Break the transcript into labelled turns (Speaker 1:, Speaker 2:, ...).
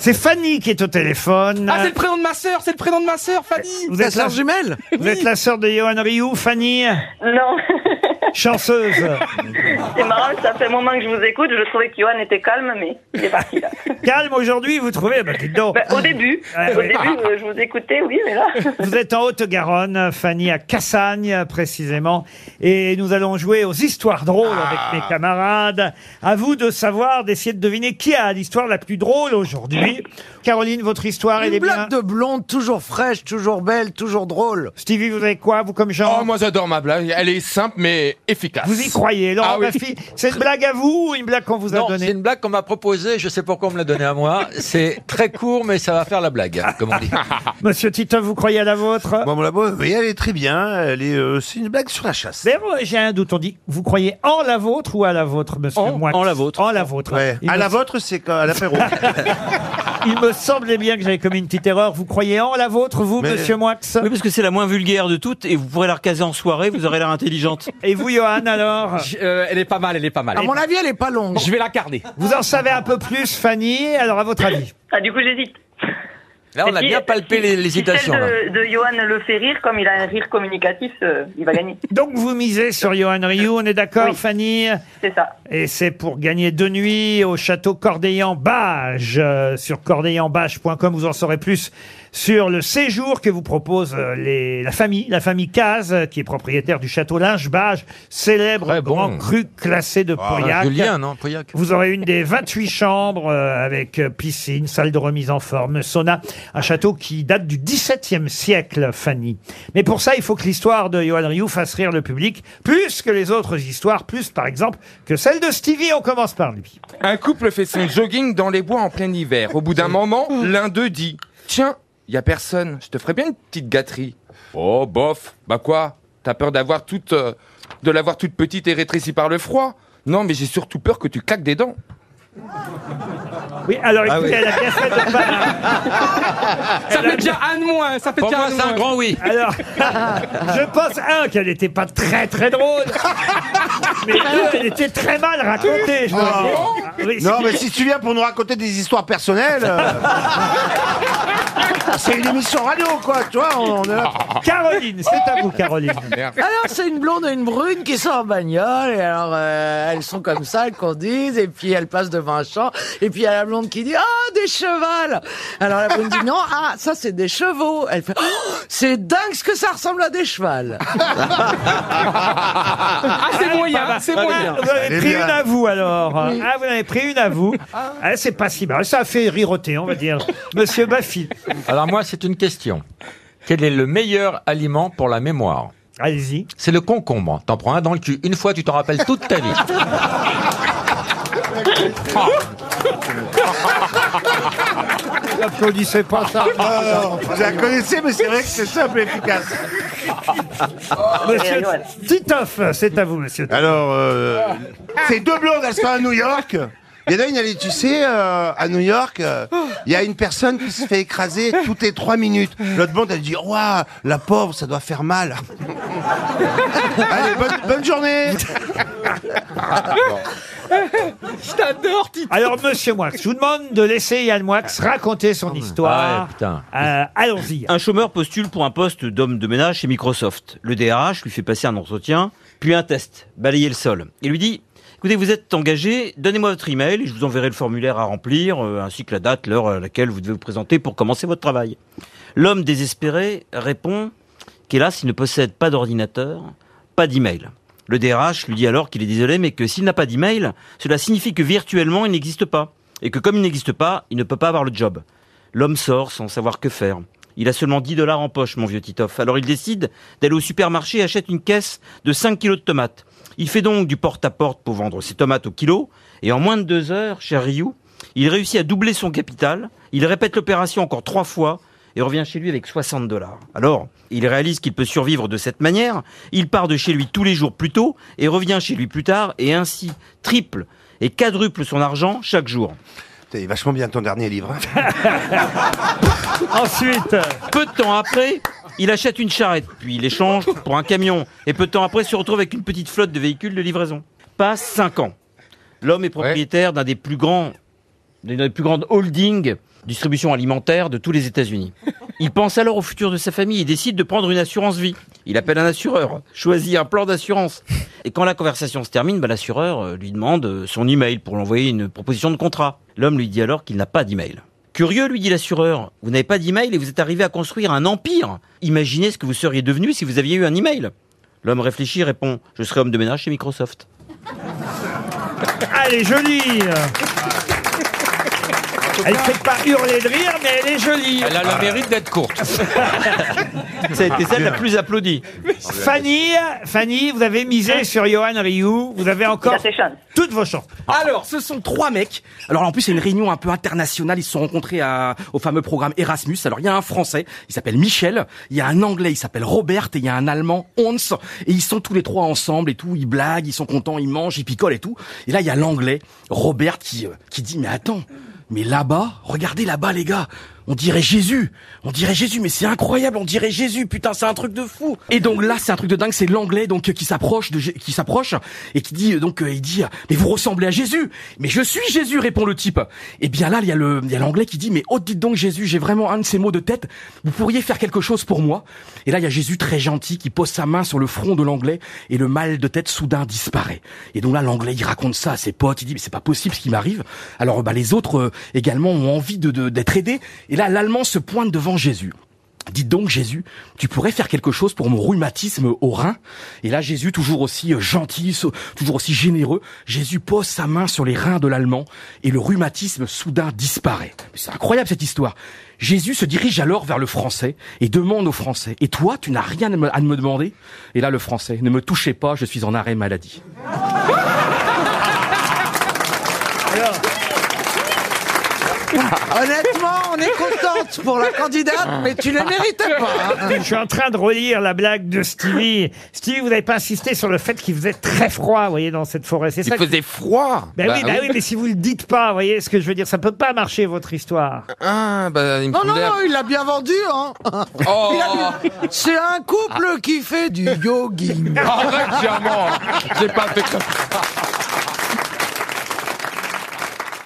Speaker 1: C'est Fanny qui est au téléphone.
Speaker 2: Ah, c'est le prénom de ma sœur, c'est le prénom de ma sœur, Fanny.
Speaker 1: vous êtes la
Speaker 3: jumelle
Speaker 1: Vous êtes la sœur de Johan Rioux, Fanny?
Speaker 4: Non,
Speaker 1: Chanceuse.
Speaker 4: c'est marrant, ça fait un moment que je vous écoute. Je trouvais que Johan était calme, mais il est parti là.
Speaker 1: Calme aujourd'hui, vous trouvez? Bah, dites donc.
Speaker 4: Ben, au début,
Speaker 1: Ouais,
Speaker 4: au
Speaker 1: ouais.
Speaker 4: début, euh, je vous écoutais, oui, mais là.
Speaker 1: Vous êtes en Haute-Garonne, Fanny, à Cassagne précisément, et nous allons jouer aux histoires drôles avec mes camarades. À vous de savoir, d'essayer de deviner qui a l'histoire la plus drôle aujourd'hui. Caroline, votre histoire, elle est
Speaker 3: Une blague
Speaker 1: bien.
Speaker 3: de blonde, toujours fraîche, toujours belle, toujours drôle.
Speaker 1: Stevie, vous avez quoi, vous comme Jean
Speaker 2: Oh, moi j'adore ma blague. Elle est simple mais efficace.
Speaker 1: Vous y croyez, Laurent
Speaker 2: Ah oui.
Speaker 1: Baffy C'est une blague à vous ou une blague qu'on vous a
Speaker 5: Non, c'est
Speaker 1: donnée
Speaker 5: une blague qu'on m'a proposée, je sais pourquoi on me l'a donnée à moi. C'est très court, mais ça va faire la blague, comme on dit.
Speaker 1: Monsieur Tito, vous croyez à la vôtre
Speaker 6: Bon, la oui, elle est très bien. Elle est, euh, c'est une blague sur la chasse.
Speaker 1: D'ailleurs, j'ai un doute. On dit, vous croyez en la vôtre ou à la vôtre, monsieur
Speaker 2: En-
Speaker 1: Moix
Speaker 2: en la vôtre.
Speaker 1: En la vôtre.
Speaker 6: Ouais.
Speaker 1: Il,
Speaker 6: À
Speaker 1: me,
Speaker 6: la vôtre, c'est quand- à l'apéro.
Speaker 1: il me semblait bien que j'avais commis une petite erreur. Vous croyez en la vôtre, vous,
Speaker 6: Mais-
Speaker 1: monsieur Moix?
Speaker 7: Oui, parce que c'est la moins vulgaire de toutes, et vous pourrez la recaser en soirée, vous aurez l'air intelligente.
Speaker 1: Et vous, Johan, alors?
Speaker 2: Euh, elle est pas mal, elle est pas mal.
Speaker 3: À mon avis, elle est pas longue.
Speaker 2: Je vais la garder.
Speaker 1: Vous en savez un peu plus, Fanny? Alors, à votre avis?
Speaker 4: Ah, du coup, j'hésite.
Speaker 5: Là, on a bien palpé
Speaker 4: si-
Speaker 5: les-
Speaker 4: si
Speaker 5: l'hésitation.
Speaker 4: de, de Johan le fait rire, comme il a un rire communicatif, euh, il va gagner.
Speaker 1: Donc, vous misez sur Johan Rioux, on est d'accord,
Speaker 4: Oui.
Speaker 1: Fanny
Speaker 4: C'est ça.
Speaker 1: Et c'est pour gagner deux nuits au château Cordeillan-Bage. Euh, sur cordeillanbage.com, vous en saurez plus sur le séjour que vous propose euh, les, la famille, la famille Caz, euh, qui est propriétaire du château Linge-Bage, célèbre
Speaker 5: Très bon.
Speaker 1: grand cru classé de
Speaker 5: Ah,
Speaker 1: Pauillac.
Speaker 5: Non Pauillac.
Speaker 1: Vous aurez une des 28 chambres euh, avec euh, piscine, salle de remise en forme, sauna, un château qui date du XVIIe siècle, Fanny. Mais pour ça, il faut que l'histoire de Johan Rioux fasse rire le public, plus que les autres histoires, plus par exemple que celle de Stevie. On commence par lui.
Speaker 2: Un couple fait son jogging dans les bois en plein hiver. Au bout d'un moment, l'un d'eux dit Tiens, y a personne, je te ferais bien une petite gâterie. Oh, bof, bah quoi? T'as peur d'avoir toute, euh, de l'avoir toute petite et rétrécie par le froid? Non, mais j'ai surtout peur que tu claques des dents.
Speaker 1: Oui, alors
Speaker 5: Ah
Speaker 1: écoutez,
Speaker 5: oui.
Speaker 1: elle a bien fait de pas...
Speaker 2: Ça fait déjà un de moins, ça fait
Speaker 5: Pour
Speaker 2: déjà
Speaker 5: moi,
Speaker 2: un de
Speaker 5: c'est un
Speaker 2: moins.
Speaker 5: grand oui.
Speaker 1: Alors, je pense, un, qu'elle n'était pas très très drôle, mais deux, elle était très mal racontée, je dois
Speaker 6: Oh.
Speaker 1: dire. Ah, oui,
Speaker 6: non, mais si tu viens pour nous raconter des histoires personnelles. euh, c'est une émission radio, quoi. Tu vois, on, on est là.
Speaker 1: Caroline, c'est à vous, Caroline.
Speaker 3: Alors, c'est une blonde et une brune qui sont en bagnole, et alors, euh, elles sont comme ça, elles conduisent, et puis elles passent devant un champ, et puis il y a la blonde qui dit, ah, des chevals! Alors la blonde dit, non, ah, ça c'est des chevaux. Elle fait, oh, c'est dingue ce que ça ressemble à des chevals.
Speaker 2: Ah, c'est moyen, c'est moyen.
Speaker 1: Vous avez pris
Speaker 6: bien.
Speaker 1: une à vous alors. Ah, vous en avez pris une à vous. Ah, c'est pas si mal. Ça a fait riroter, on va dire. Monsieur Baffy.
Speaker 5: Alors moi, c'est une question. Quel est le meilleur aliment pour la mémoire
Speaker 1: Allez-y.
Speaker 5: C'est le concombre. T'en prends un dans le cul. Une fois, tu t'en rappelles toute ta vie.
Speaker 1: N'applaudissez pas ça.
Speaker 6: Vous la connaissez, mais c'est vrai que c'est simple et efficace.
Speaker 1: Monsieur. Titoff, c'est à vous, monsieur.
Speaker 6: Alors, euh, ces deux blondes, elles sont à New York. Il y en a une, elle est, tu sais, euh, à New York, euh, il y a une personne qui se fait écraser toutes les trois minutes. L'autre blonde, elle dit, ouah, la pauvre, ça doit faire mal. Allez, bonne, bonne journée.
Speaker 2: Je t'adore, Tito.
Speaker 1: Alors, monsieur Moix, je vous demande de laisser Yann Moix raconter son
Speaker 5: Ah
Speaker 1: histoire.
Speaker 5: ouais, putain.
Speaker 1: Euh, Allons-y.
Speaker 7: Un chômeur postule pour un poste d'homme de ménage chez Microsoft. Le DRH lui fait passer un entretien, puis un test, balayer le sol. Il lui dit Écoutez, vous êtes engagé, donnez-moi votre email et je vous enverrai le formulaire à remplir, euh, ainsi que la date, l'heure à laquelle vous devez vous présenter pour commencer votre travail. L'homme désespéré répond qu'hélas, il ne possède pas d'ordinateur, pas d'email. Le DRH lui dit alors qu'il est désolé, mais que s'il n'a pas d'email, cela signifie que virtuellement, il n'existe pas. Et que comme il n'existe pas, il ne peut pas avoir le job. L'homme sort sans savoir que faire. Il a seulement 10 dollars en poche, mon vieux Titoff. Alors il décide d'aller au supermarché et achète une caisse de 5 kilos de tomates. Il fait donc du porte-à-porte pour vendre ses tomates au kilo. Et en moins de deux heures, cher Ryu, il réussit à doubler son capital. Il répète l'opération encore trois fois et revient chez lui avec 60 dollars. Alors, il réalise qu'il peut survivre de cette manière. Il part de chez lui tous les jours plus tôt et revient chez lui plus tard et ainsi triple et quadruple son argent chaque jour.
Speaker 6: C'est vachement bien ton dernier livre. hein.
Speaker 1: Ensuite,
Speaker 7: Peu de temps après, il achète une charrette, puis il échange pour un camion, et peu de temps après, il se retrouve avec une petite flotte de véhicules de livraison. Passe 5 ans. L'homme est propriétaire d'un des plus grands d'une des plus grandes holdings distribution alimentaire de tous les États-Unis. Il pense alors au futur de sa famille et décide de prendre une assurance vie. Il appelle un assureur, choisit un plan d'assurance. Et quand la conversation se termine, bah, l'assureur euh, lui demande euh, son email pour l'envoyer une proposition de contrat. L'homme lui dit alors qu'il n'a pas d'email. Curieux, lui dit l'assureur, vous n'avez pas d'email et vous êtes arrivé à construire un empire. Imaginez ce que vous seriez devenu si vous aviez eu un email. L'homme réfléchit et répond, je serai homme de ménage chez Microsoft.
Speaker 1: Est jolie. Elle ne fait pas hurler de rire, mais elle est jolie.
Speaker 5: Elle a le mérite d'être courte.
Speaker 7: Ça a été celle la plus applaudie.
Speaker 1: Fanny, Fanny, vous avez misé sur Johan Rioux. Vous avez encore toutes vos chances.
Speaker 8: Alors, ce sont trois mecs. Alors, en plus, c'est une réunion un peu internationale. Ils se sont rencontrés à, au fameux programme Erasmus. Alors, il y a un Français, il s'appelle Michel. Il y a un Anglais, il s'appelle Robert. Et il y a un Allemand, Hans. Et ils sont tous les trois ensemble et tout. Ils blaguent, ils sont contents, ils mangent, ils picolent et tout. Et là, il y a l'Anglais, Robert, qui, euh, qui dit, mais attends, mais là-bas, regardez là-bas, les gars. On dirait Jésus. On dirait Jésus, mais c'est incroyable. On dirait Jésus. Putain, c'est un truc de fou. Et donc là, c'est un truc de dingue. C'est l'anglais donc euh, qui s'approche de qui s'approche et qui dit euh, donc euh, il dit mais vous ressemblez à Jésus. Mais je suis Jésus, répond le type. Et bien là, il y a le il y a l'anglais qui dit mais oh dites donc Jésus, j'ai vraiment un de ces mots de tête. Vous pourriez faire quelque chose pour moi. Et là, il y a Jésus très gentil qui pose sa main sur le front de l'anglais et le mal de tête soudain disparaît. Et donc là, l'anglais il raconte ça à ses potes. Il dit mais c'est pas possible ce qui m'arrive. Alors bah les autres également ont envie de d'être aidés. Là, l'allemand se pointe devant Jésus. Dites donc Jésus, tu pourrais faire quelque chose pour mon rhumatisme au rein? Et là Jésus, toujours aussi euh, gentil, toujours aussi généreux, Jésus pose sa main sur les reins de l'Allemand et le rhumatisme soudain disparaît. C'est incroyable cette histoire. Jésus se dirige alors vers le Français et demande au Français, et toi tu n'as rien à me, me demander? Et là le Français, ne me touchez pas, je suis en arrêt maladie.
Speaker 3: Honnêtement, on est contente pour la candidate, mais tu les méritais pas. hein.
Speaker 1: Je suis en train de relire la blague de Stevie. Stevie, vous n'avez pas insisté sur le fait qu'il faisait très froid, vous voyez, dans cette forêt. C'est
Speaker 2: Il
Speaker 1: ça que-
Speaker 2: faisait froid.
Speaker 1: Ben oui, ben oui, mais si vous le dites pas, vous voyez ce que je veux dire, ça peut pas marcher votre histoire.
Speaker 2: Ah, bah, il me
Speaker 3: Non, non,
Speaker 2: semblait-
Speaker 3: non, il l'a bien vendu, hein.
Speaker 2: Oh,
Speaker 3: Il a bien- C'est un couple qui fait du jogging.
Speaker 2: arrête, Germain. J'ai pas fait comme ça.